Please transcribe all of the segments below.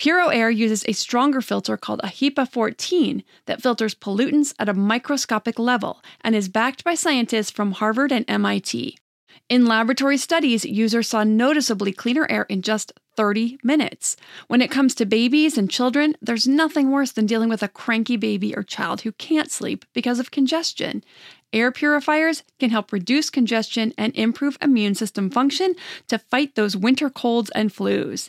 Puro Air uses a stronger filter called a HEPA 14 that filters pollutants at a microscopic level and is backed by scientists from Harvard and MIT. In laboratory studies, users saw noticeably cleaner air in just 30 minutes. When it comes to babies and children, there's nothing worse than dealing with a cranky baby or child who can't sleep because of congestion. Air purifiers can help reduce congestion and improve immune system function to fight those winter colds and flus.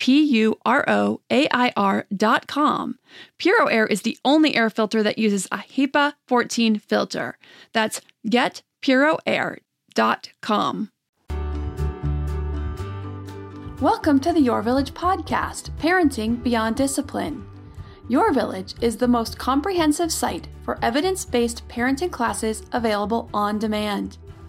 P U R O A I R.com. Puro Air is the only air filter that uses a HEPA 14 filter. That's getpuroair.com. Welcome to the Your Village podcast, Parenting Beyond Discipline. Your Village is the most comprehensive site for evidence based parenting classes available on demand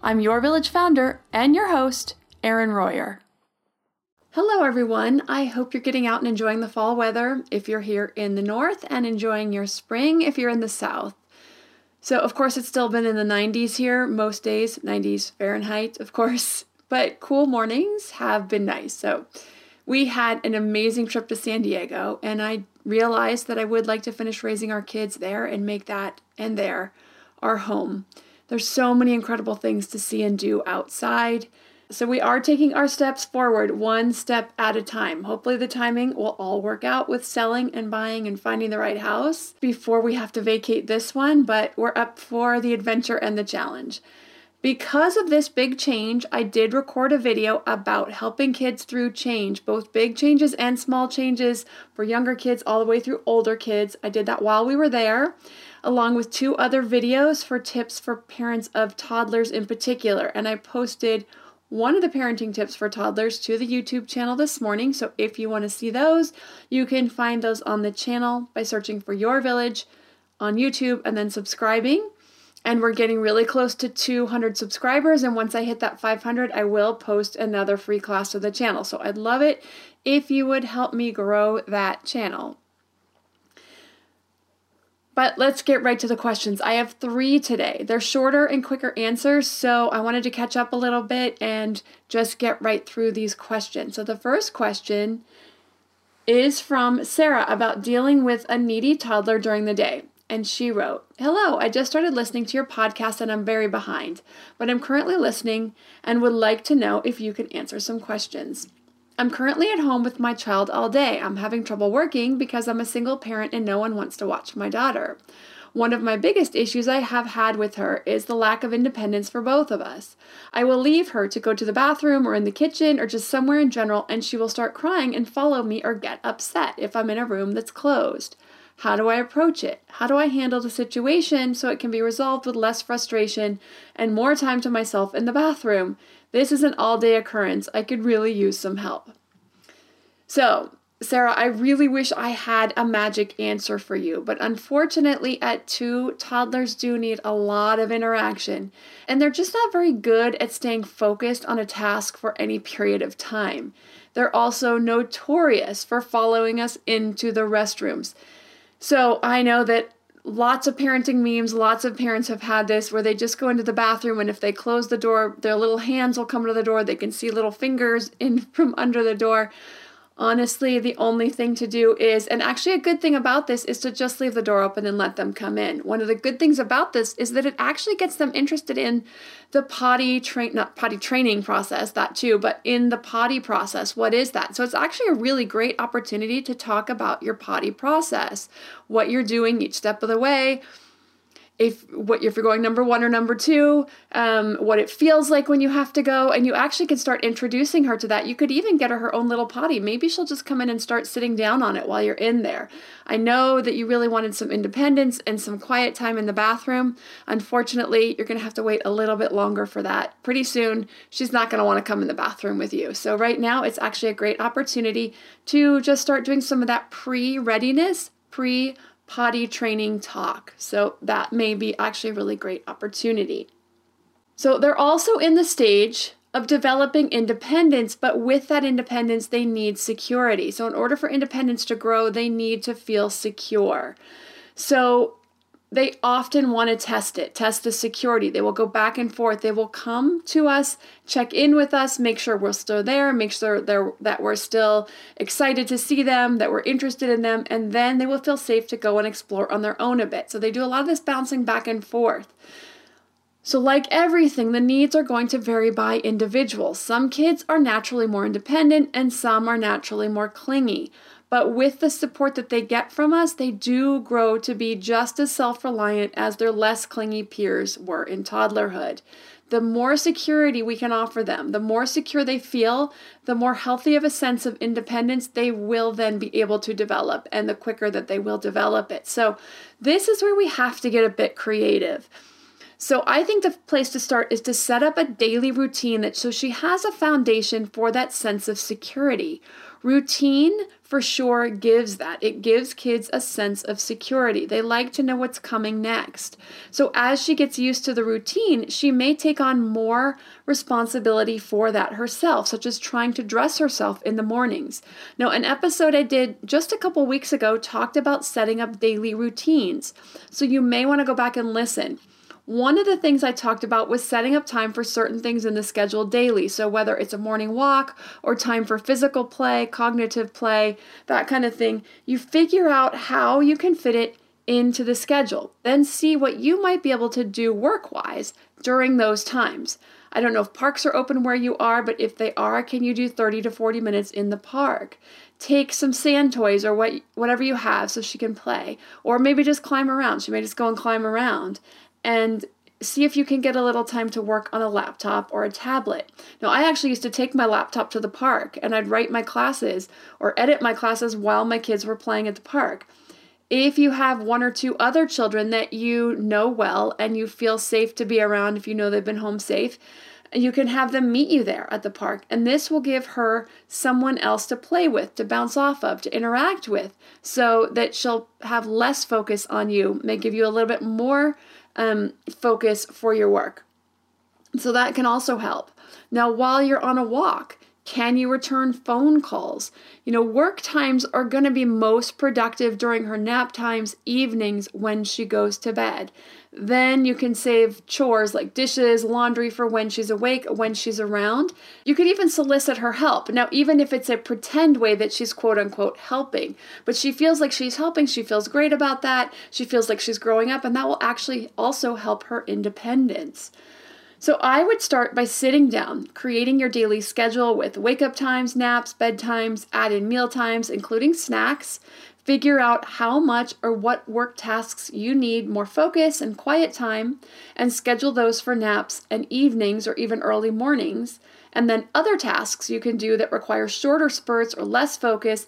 I'm your village founder and your host, Erin Royer. Hello, everyone. I hope you're getting out and enjoying the fall weather if you're here in the north, and enjoying your spring if you're in the south. So, of course, it's still been in the 90s here most days, 90s Fahrenheit, of course, but cool mornings have been nice. So, we had an amazing trip to San Diego, and I realized that I would like to finish raising our kids there and make that and there our home. There's so many incredible things to see and do outside. So we are taking our steps forward one step at a time. Hopefully, the timing will all work out with selling and buying and finding the right house before we have to vacate this one, but we're up for the adventure and the challenge. Because of this big change, I did record a video about helping kids through change, both big changes and small changes for younger kids all the way through older kids. I did that while we were there, along with two other videos for tips for parents of toddlers in particular. And I posted one of the parenting tips for toddlers to the YouTube channel this morning. So if you want to see those, you can find those on the channel by searching for Your Village on YouTube and then subscribing and we're getting really close to 200 subscribers and once i hit that 500 i will post another free class to the channel so i'd love it if you would help me grow that channel but let's get right to the questions. I have three today. They're shorter and quicker answers, so I wanted to catch up a little bit and just get right through these questions. So, the first question is from Sarah about dealing with a needy toddler during the day and she wrote, Hello, I just started listening to your podcast and I'm very behind, but I'm currently listening and would like to know if you can answer some questions. I'm currently at home with my child all day. I'm having trouble working because I'm a single parent and no one wants to watch my daughter. One of my biggest issues I have had with her is the lack of independence for both of us. I will leave her to go to the bathroom or in the kitchen or just somewhere in general, and she will start crying and follow me or get upset if I'm in a room that's closed. How do I approach it? How do I handle the situation so it can be resolved with less frustration and more time to myself in the bathroom? This is an all day occurrence. I could really use some help. So, Sarah, I really wish I had a magic answer for you, but unfortunately, at two, toddlers do need a lot of interaction, and they're just not very good at staying focused on a task for any period of time. They're also notorious for following us into the restrooms. So I know that lots of parenting memes, lots of parents have had this where they just go into the bathroom and if they close the door, their little hands will come to the door. They can see little fingers in from under the door. Honestly, the only thing to do is, and actually, a good thing about this is to just leave the door open and let them come in. One of the good things about this is that it actually gets them interested in the potty train, not potty training process, that too, but in the potty process. What is that? So, it's actually a really great opportunity to talk about your potty process, what you're doing each step of the way if what if you're going number one or number two, um, what it feels like when you have to go, and you actually can start introducing her to that. You could even get her her own little potty. Maybe she'll just come in and start sitting down on it while you're in there. I know that you really wanted some independence and some quiet time in the bathroom. Unfortunately, you're going to have to wait a little bit longer for that. Pretty soon, she's not going to want to come in the bathroom with you. So right now, it's actually a great opportunity to just start doing some of that pre-readiness, pre potty training talk. So that may be actually a really great opportunity. So they're also in the stage of developing independence, but with that independence, they need security. So, in order for independence to grow, they need to feel secure. So, they often want to test it, test the security. They will go back and forth. They will come to us, check in with us, make sure we're still there, make sure they're, that we're still excited to see them, that we're interested in them, and then they will feel safe to go and explore on their own a bit. So they do a lot of this bouncing back and forth. So, like everything, the needs are going to vary by individual. Some kids are naturally more independent, and some are naturally more clingy. But with the support that they get from us, they do grow to be just as self reliant as their less clingy peers were in toddlerhood. The more security we can offer them, the more secure they feel, the more healthy of a sense of independence they will then be able to develop, and the quicker that they will develop it. So, this is where we have to get a bit creative. So I think the place to start is to set up a daily routine that so she has a foundation for that sense of security. Routine for sure gives that. It gives kids a sense of security. They like to know what's coming next. So as she gets used to the routine, she may take on more responsibility for that herself, such as trying to dress herself in the mornings. Now, an episode I did just a couple weeks ago talked about setting up daily routines. So you may want to go back and listen. One of the things I talked about was setting up time for certain things in the schedule daily. So, whether it's a morning walk or time for physical play, cognitive play, that kind of thing, you figure out how you can fit it into the schedule. Then see what you might be able to do work wise during those times. I don't know if parks are open where you are, but if they are, can you do 30 to 40 minutes in the park? Take some sand toys or what whatever you have so she can play. Or maybe just climb around. She may just go and climb around and see if you can get a little time to work on a laptop or a tablet. Now, I actually used to take my laptop to the park and I'd write my classes or edit my classes while my kids were playing at the park. If you have one or two other children that you know well and you feel safe to be around, if you know they've been home safe, you can have them meet you there at the park. And this will give her someone else to play with, to bounce off of, to interact with, so that she'll have less focus on you, may give you a little bit more um, focus for your work. So that can also help. Now, while you're on a walk, can you return phone calls? You know, work times are going to be most productive during her nap times, evenings when she goes to bed. Then you can save chores like dishes, laundry for when she's awake, when she's around. You could even solicit her help. Now, even if it's a pretend way that she's quote unquote helping, but she feels like she's helping, she feels great about that, she feels like she's growing up, and that will actually also help her independence. So I would start by sitting down, creating your daily schedule with wake up times, naps, bedtimes, add in meal times, including snacks. Figure out how much or what work tasks you need more focus and quiet time, and schedule those for naps and evenings or even early mornings. And then other tasks you can do that require shorter spurts or less focus,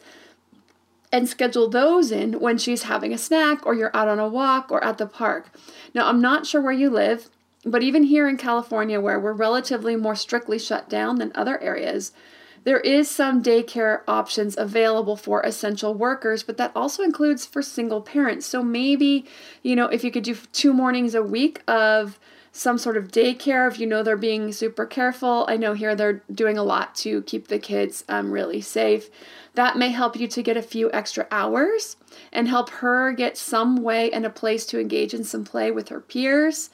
and schedule those in when she's having a snack or you're out on a walk or at the park. Now, I'm not sure where you live. But even here in California, where we're relatively more strictly shut down than other areas, there is some daycare options available for essential workers, but that also includes for single parents. So maybe, you know, if you could do two mornings a week of some sort of daycare if you know they're being super careful. I know here they're doing a lot to keep the kids um, really safe. That may help you to get a few extra hours and help her get some way and a place to engage in some play with her peers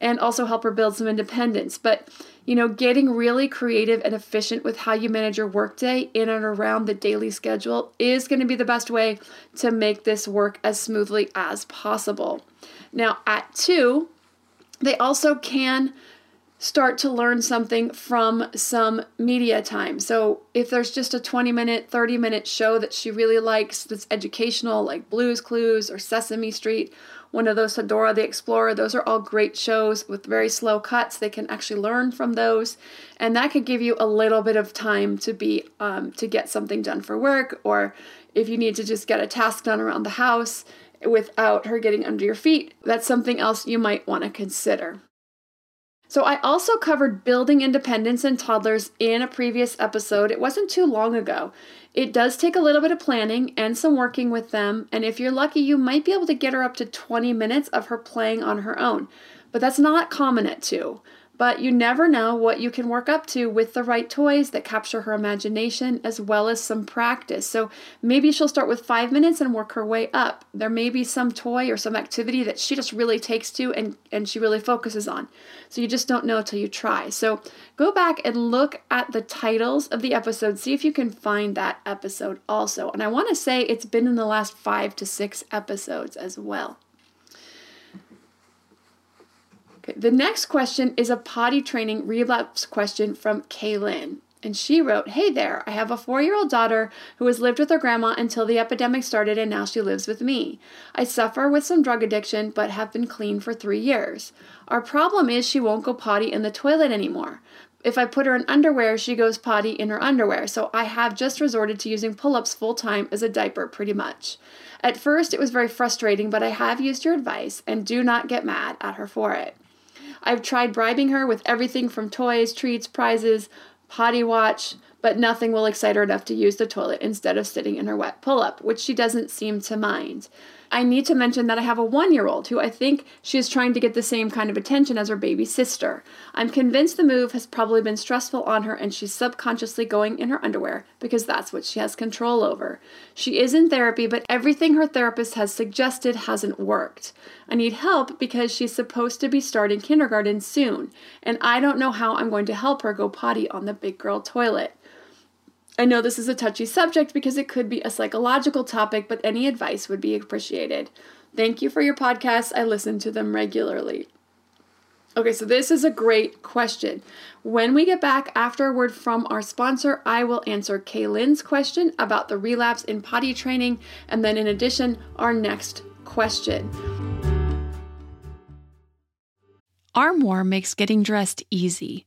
and also help her build some independence. But, you know, getting really creative and efficient with how you manage your workday in and around the daily schedule is going to be the best way to make this work as smoothly as possible. Now, at two, they also can start to learn something from some media time. So if there's just a 20 minute, 30 minute show that she really likes that's educational, like Blues Clues or Sesame Street, one of those Dora the Explorer, those are all great shows with very slow cuts. They can actually learn from those, and that could give you a little bit of time to be um, to get something done for work, or if you need to just get a task done around the house without her getting under your feet. That's something else you might want to consider. So, I also covered building independence in toddlers in a previous episode. It wasn't too long ago. It does take a little bit of planning and some working with them, and if you're lucky, you might be able to get her up to 20 minutes of her playing on her own. But that's not common at two. But you never know what you can work up to with the right toys that capture her imagination as well as some practice. So maybe she'll start with five minutes and work her way up. There may be some toy or some activity that she just really takes to and, and she really focuses on. So you just don't know until you try. So go back and look at the titles of the episodes, see if you can find that episode also. And I want to say it's been in the last five to six episodes as well. Okay, the next question is a potty training relapse question from Kaylin. And she wrote, Hey there, I have a four year old daughter who has lived with her grandma until the epidemic started and now she lives with me. I suffer with some drug addiction but have been clean for three years. Our problem is she won't go potty in the toilet anymore. If I put her in underwear, she goes potty in her underwear, so I have just resorted to using pull ups full time as a diaper pretty much. At first, it was very frustrating, but I have used your advice and do not get mad at her for it. I've tried bribing her with everything from toys, treats, prizes, potty watch, but nothing will excite her enough to use the toilet instead of sitting in her wet pull up, which she doesn't seem to mind. I need to mention that I have a one year old who I think she is trying to get the same kind of attention as her baby sister. I'm convinced the move has probably been stressful on her and she's subconsciously going in her underwear because that's what she has control over. She is in therapy, but everything her therapist has suggested hasn't worked. I need help because she's supposed to be starting kindergarten soon, and I don't know how I'm going to help her go potty on the big girl toilet. I know this is a touchy subject because it could be a psychological topic, but any advice would be appreciated. Thank you for your podcasts. I listen to them regularly. Okay, so this is a great question. When we get back after a word from our sponsor, I will answer Kaylin's question about the relapse in potty training, and then in addition, our next question. Armoire makes getting dressed easy.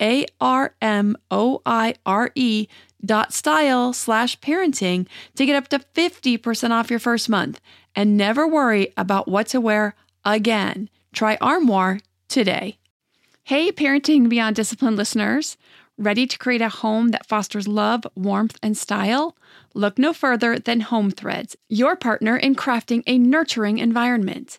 a R M O I R E dot style slash parenting to get up to 50% off your first month and never worry about what to wear again. Try Armoire today. Hey, Parenting Beyond Discipline listeners. Ready to create a home that fosters love, warmth, and style? Look no further than Home Threads, your partner in crafting a nurturing environment.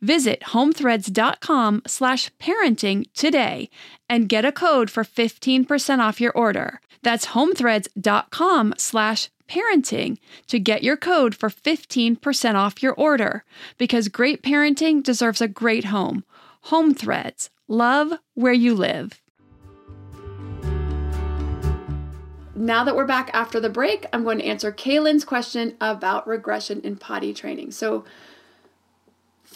Visit homethreads.com slash parenting today and get a code for 15% off your order. That's homethreads.com slash parenting to get your code for 15% off your order because great parenting deserves a great home. Home Threads, love where you live. Now that we're back after the break, I'm going to answer Kaylin's question about regression in potty training. So,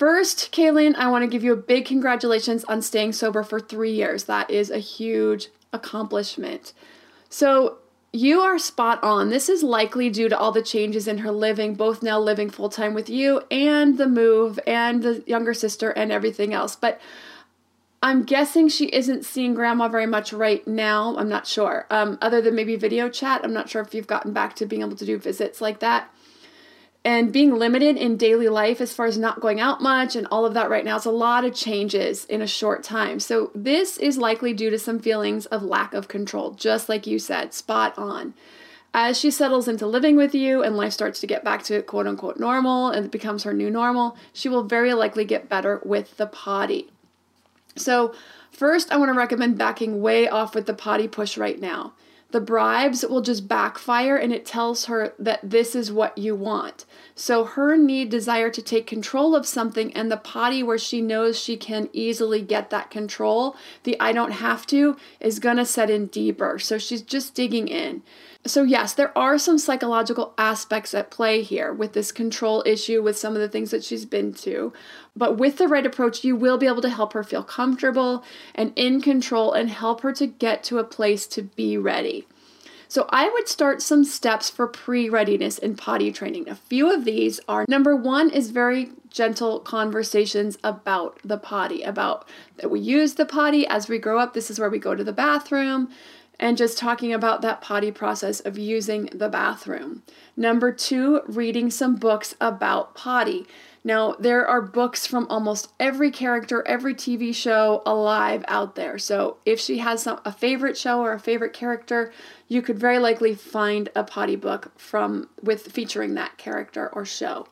First, Kaylin, I want to give you a big congratulations on staying sober for three years. That is a huge accomplishment. So, you are spot on. This is likely due to all the changes in her living, both now living full time with you and the move and the younger sister and everything else. But I'm guessing she isn't seeing grandma very much right now. I'm not sure. Um, other than maybe video chat. I'm not sure if you've gotten back to being able to do visits like that and being limited in daily life as far as not going out much and all of that right now it's a lot of changes in a short time. So this is likely due to some feelings of lack of control just like you said spot on. As she settles into living with you and life starts to get back to quote unquote normal and it becomes her new normal she will very likely get better with the potty. So first i want to recommend backing way off with the potty push right now the bribes will just backfire and it tells her that this is what you want. So her need desire to take control of something and the potty where she knows she can easily get that control, the I don't have to is to set in deeper. So she's just digging in. So, yes, there are some psychological aspects at play here with this control issue, with some of the things that she's been to. But with the right approach, you will be able to help her feel comfortable and in control and help her to get to a place to be ready. So, I would start some steps for pre readiness in potty training. A few of these are number one is very gentle conversations about the potty, about that we use the potty as we grow up. This is where we go to the bathroom and just talking about that potty process of using the bathroom. Number two, reading some books about potty. Now, there are books from almost every character, every TV show alive out there. So, if she has some, a favorite show or a favorite character, you could very likely find a potty book from with featuring that character or show.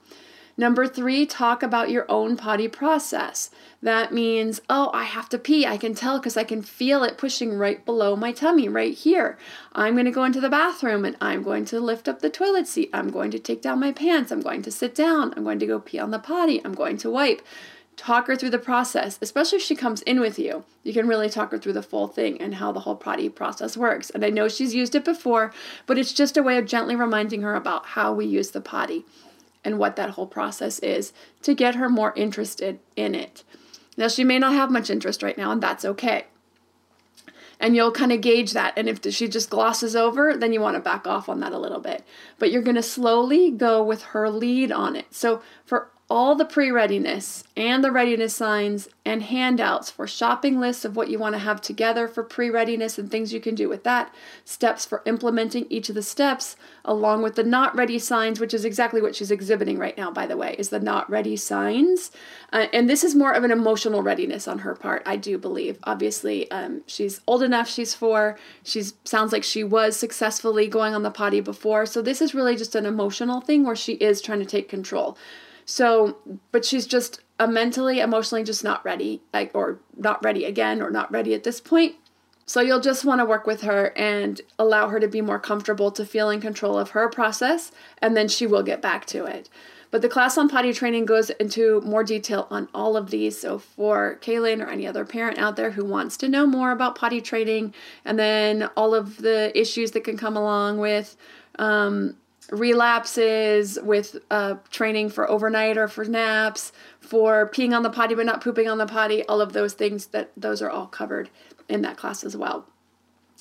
Number three, talk about your own potty process. That means, oh, I have to pee. I can tell because I can feel it pushing right below my tummy, right here. I'm going to go into the bathroom and I'm going to lift up the toilet seat. I'm going to take down my pants. I'm going to sit down. I'm going to go pee on the potty. I'm going to wipe. Talk her through the process, especially if she comes in with you. You can really talk her through the full thing and how the whole potty process works. And I know she's used it before, but it's just a way of gently reminding her about how we use the potty and what that whole process is to get her more interested in it. Now, she may not have much interest right now, and that's okay. And you'll kind of gauge that. And if she just glosses over, then you want to back off on that a little bit. But you're going to slowly go with her lead on it. So, for all the pre readiness and the readiness signs and handouts for shopping lists of what you want to have together for pre readiness and things you can do with that, steps for implementing each of the steps, along with the not ready signs, which is exactly what she's exhibiting right now, by the way, is the not ready signs. Uh, and this is more of an emotional readiness on her part, I do believe. Obviously, um, she's old enough, she's four, she sounds like she was successfully going on the potty before. So this is really just an emotional thing where she is trying to take control. So, but she's just uh, mentally, emotionally just not ready, like, or not ready again, or not ready at this point. So you'll just want to work with her and allow her to be more comfortable to feel in control of her process, and then she will get back to it. But the class on potty training goes into more detail on all of these. So for Kaylin or any other parent out there who wants to know more about potty training and then all of the issues that can come along with um, relapses, with uh, training for overnight or for naps, for peeing on the potty but not pooping on the potty, all of those things that those are all covered in that class as well.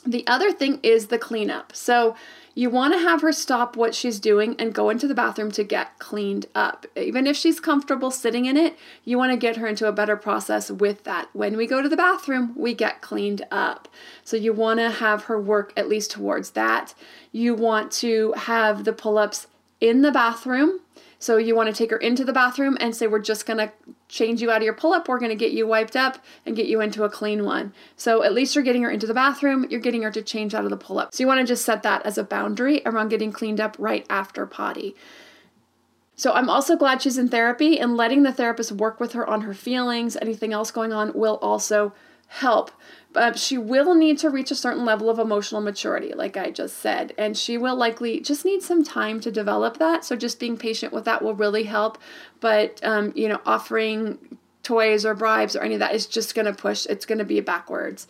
The other thing is the cleanup. So you want to have her stop what she's doing and go into the bathroom to get cleaned up. Even if she's comfortable sitting in it, you want to get her into a better process with that. When we go to the bathroom, we get cleaned up. So you want to have her work at least towards that. You want to have the pull ups in the bathroom so you want to take her into the bathroom and say, We're just going to change you out of your pull up. We're going to get you wiped up and get you into a clean one. So at least you're getting her into the bathroom. You're getting her to change out of the pull up. So you want to just set that as a boundary around getting cleaned up right after potty. So I'm also glad she's in therapy and letting the therapist work with her on her feelings, anything else going on will also help. But she will need to reach a certain level of emotional maturity, like I just said, and she will likely just need some time to develop that. So just being patient with that will really help. But um, you know, offering toys or bribes or any of that is just going to push. It's going to be backwards.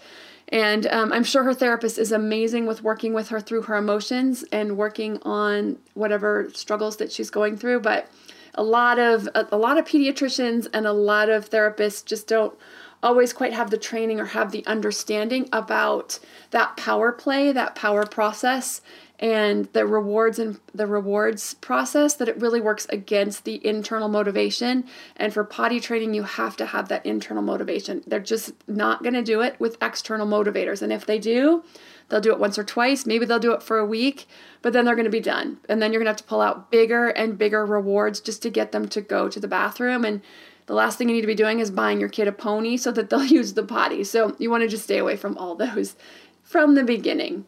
And um, I'm sure her therapist is amazing with working with her through her emotions and working on whatever struggles that she's going through. But a lot of a, a lot of pediatricians and a lot of therapists just don't always quite have the training or have the understanding about that power play, that power process, and the rewards and the rewards process that it really works against the internal motivation. And for potty training, you have to have that internal motivation. They're just not going to do it with external motivators. And if they do, they'll do it once or twice. Maybe they'll do it for a week, but then they're going to be done. And then you're going to have to pull out bigger and bigger rewards just to get them to go to the bathroom. And the last thing you need to be doing is buying your kid a pony so that they'll use the potty. So you want to just stay away from all those from the beginning.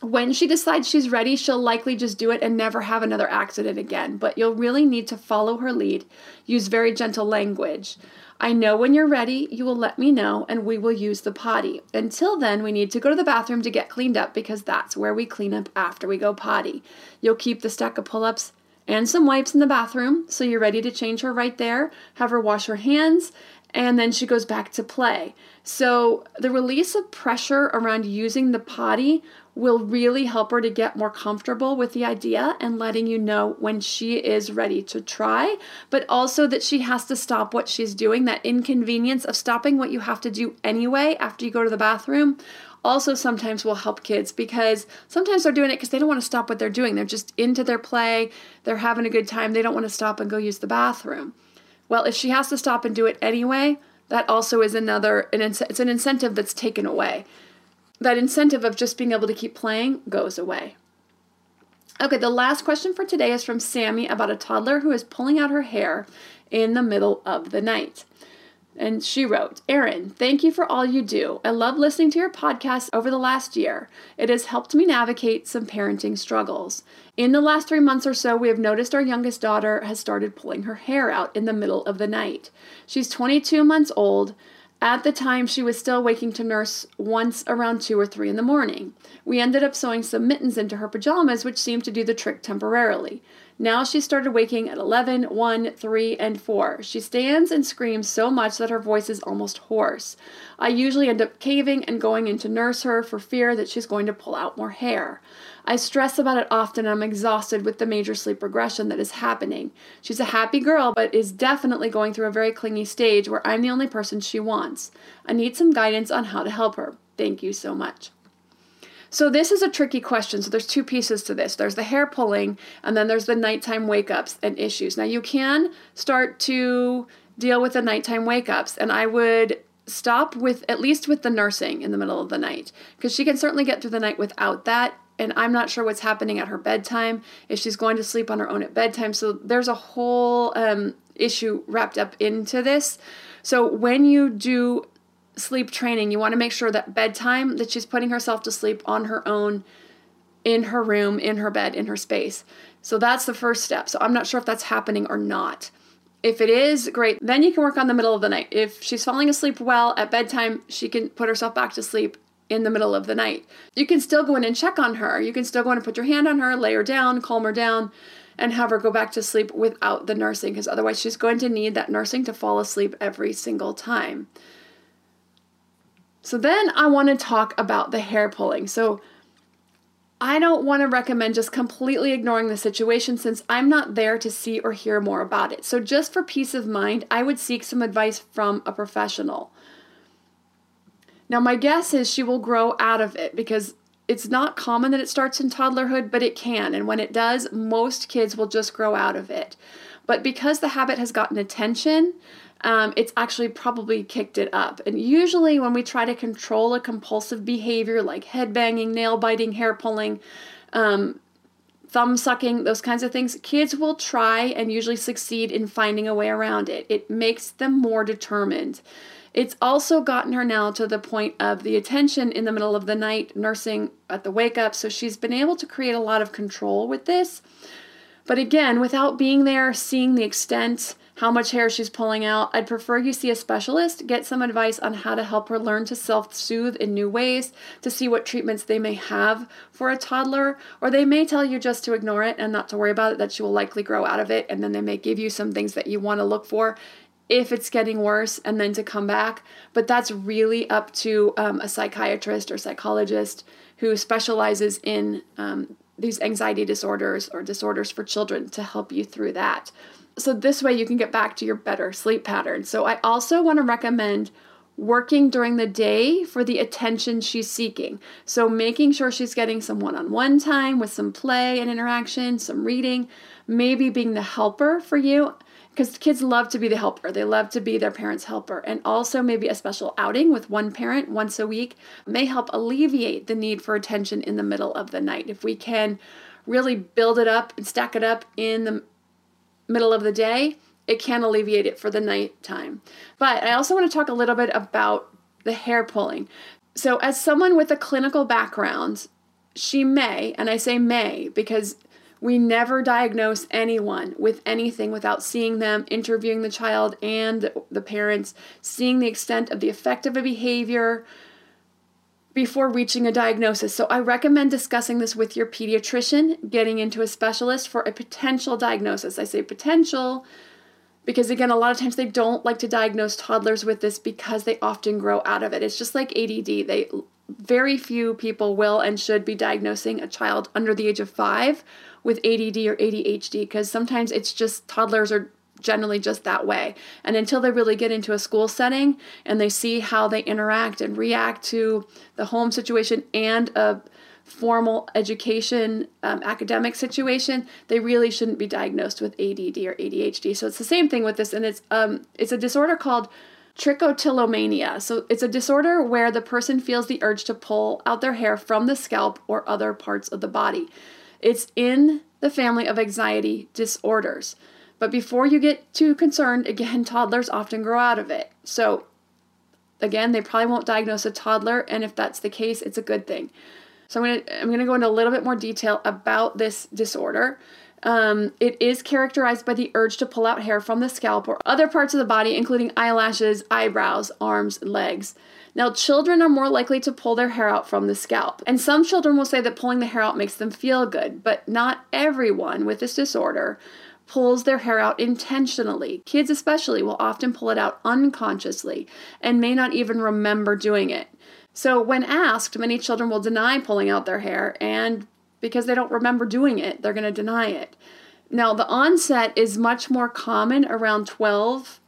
When she decides she's ready, she'll likely just do it and never have another accident again. But you'll really need to follow her lead, use very gentle language. I know when you're ready, you will let me know and we will use the potty. Until then, we need to go to the bathroom to get cleaned up because that's where we clean up after we go potty. You'll keep the stack of pull ups and some wipes in the bathroom. So you're ready to change her right there, have her wash her hands, and then she goes back to play. So the release of pressure around using the potty will really help her to get more comfortable with the idea and letting you know when she is ready to try, but also that she has to stop what she's doing, that inconvenience of stopping what you have to do anyway after you go to the bathroom also sometimes will help kids because sometimes they're doing it because they don't want to stop what they're doing. They're just into their play, they're having a good time, they don't want to stop and go use the bathroom. Well, if she has to stop and do it anyway, that also is another an it's an incentive that's taken away. That incentive of just being able to keep playing goes away. Okay, the last question for today is from Sammy about a toddler who is pulling out her hair in the middle of the night. And she wrote, Erin, thank you for all you do. I love listening to your podcast over the last year. It has helped me navigate some parenting struggles. In the last three months or so, we have noticed our youngest daughter has started pulling her hair out in the middle of the night. She's 22 months old. At the time, she was still waking to nurse once around 2 or 3 in the morning. We ended up sewing some mittens into her pajamas, which seemed to do the trick temporarily. Now she started waking at 11, 1, 3, and 4. She stands and screams so much that her voice is almost hoarse. I usually end up caving and going in to nurse her for fear that she's going to pull out more hair. I stress about it often and I'm exhausted with the major sleep regression that is happening. She's a happy girl, but is definitely going through a very clingy stage where I'm the only person she wants. I need some guidance on how to help her. Thank you so much. So this is a tricky question. So there's two pieces to this. There's the hair pulling and then there's the nighttime wake ups and issues. Now you can start to deal with the nighttime wake ups and I would stop with at least with the nursing in the middle of the night because she can certainly get through the night without that and I'm not sure what's happening at her bedtime if she's going to sleep on her own at bedtime. So there's a whole um, issue wrapped up into this. So when you do sleep training, you want to make sure that bedtime that she's putting herself to sleep on her own in her room, in her bed, in her space. So that's the first step. So I'm not sure if that's happening or not. If it is, great. Then you can work on the middle of the night. If she's falling asleep well at bedtime, she can put herself back to sleep in the middle of the night. You can still go in and check on her. You can still go in and put your hand on her, lay her down, calm her down, and have her go back to sleep without the nursing because otherwise she's going to need that nursing to fall asleep every single time. So then I want to talk about the hair pulling. So I don't want to recommend just completely ignoring the situation since I'm not there to see or hear more about it. So, just for peace of mind, I would seek some advice from a professional. Now, my guess is she will grow out of it because it's not common that it starts in toddlerhood, but it can. And when it does, most kids will just grow out of it. But because the habit has gotten attention, um, it's actually probably kicked it up. And usually, when we try to control a compulsive behavior like head banging, nail biting, hair pulling, um, thumb sucking, those kinds of things, kids will try and usually succeed in finding a way around it. It makes them more determined. It's also gotten her now to the point of the attention in the middle of the night, nursing at the wake up. So she's been able to create a lot of control with this. But again, without being there, seeing the extent, how much hair she's pulling out, I'd prefer you see a specialist, get some advice on how to help her learn to self soothe in new ways, to see what treatments they may have for a toddler, or they may tell you just to ignore it and not to worry about it, that she will likely grow out of it, and then they may give you some things that you want to look for if it's getting worse and then to come back. But that's really up to um, a psychiatrist or psychologist who specializes in um, these anxiety disorders or disorders for children to help you through that so this way you can get back to your better sleep pattern. So I also want to recommend working during the day for the attention she's seeking. So making sure she's getting some one-on-one time with some play and interaction, some reading, maybe being the helper for you because kids love to be the helper. They love to be their parents' helper. And also, maybe a special outing with one parent once a week may help alleviate the need for attention in the middle of the night. If we can really build it up and stack it up in the middle of the day, it can alleviate it for the nighttime. But I also want to talk a little bit about the hair pulling. So, as someone with a clinical background, she may, and I say may because we never diagnose anyone with anything without seeing them, interviewing the child and the parents, seeing the extent of the effect of a behavior, before reaching a diagnosis. So I recommend discussing this with your pediatrician, getting into a specialist for a potential diagnosis. I say potential because again a lot of times they don't like to diagnose toddlers with this because they often grow out of it. It's just like ADD. They very few people will and should be diagnosing a child under the age of 5 with ADD or ADHD because sometimes it's just toddlers are generally just that way. And until they really get into a school setting and they see how they interact and react to the home situation and a formal education um, academic situation they really shouldn't be diagnosed with add or adhd so it's the same thing with this and it's um, it's a disorder called trichotillomania. So it's a disorder where the person feels the urge to pull out their hair from the scalp or other parts of the body. It's in the family of anxiety disorders. But before you get too concerned, again, toddlers often grow out of it. So, again, they probably won't diagnose a toddler, and if that's the case, it's a good thing. So, I'm gonna, I'm gonna go into a little bit more detail about this disorder. Um, it is characterized by the urge to pull out hair from the scalp or other parts of the body, including eyelashes, eyebrows, arms, legs. Now, children are more likely to pull their hair out from the scalp, and some children will say that pulling the hair out makes them feel good, but not everyone with this disorder pulls their hair out intentionally. Kids, especially, will often pull it out unconsciously and may not even remember doing it. So, when asked, many children will deny pulling out their hair, and because they don't remember doing it, they're going to deny it. Now, the onset is much more common around 12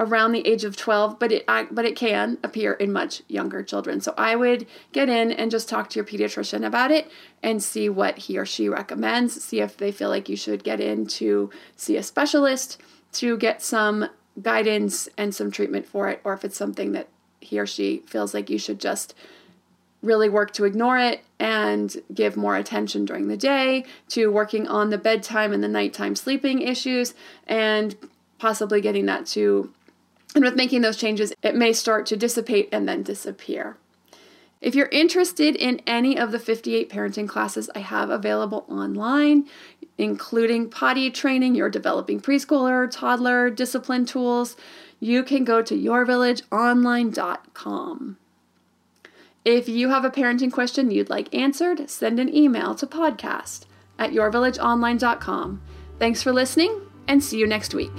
around the age of 12, but it but it can appear in much younger children. So I would get in and just talk to your pediatrician about it and see what he or she recommends, see if they feel like you should get in to see a specialist to get some guidance and some treatment for it or if it's something that he or she feels like you should just really work to ignore it and give more attention during the day to working on the bedtime and the nighttime sleeping issues and possibly getting that to and with making those changes, it may start to dissipate and then disappear. If you're interested in any of the 58 parenting classes I have available online, including potty training, your developing preschooler, toddler, discipline tools, you can go to yourvillageonline.com. If you have a parenting question you'd like answered, send an email to podcast at yourvillageonline.com. Thanks for listening, and see you next week.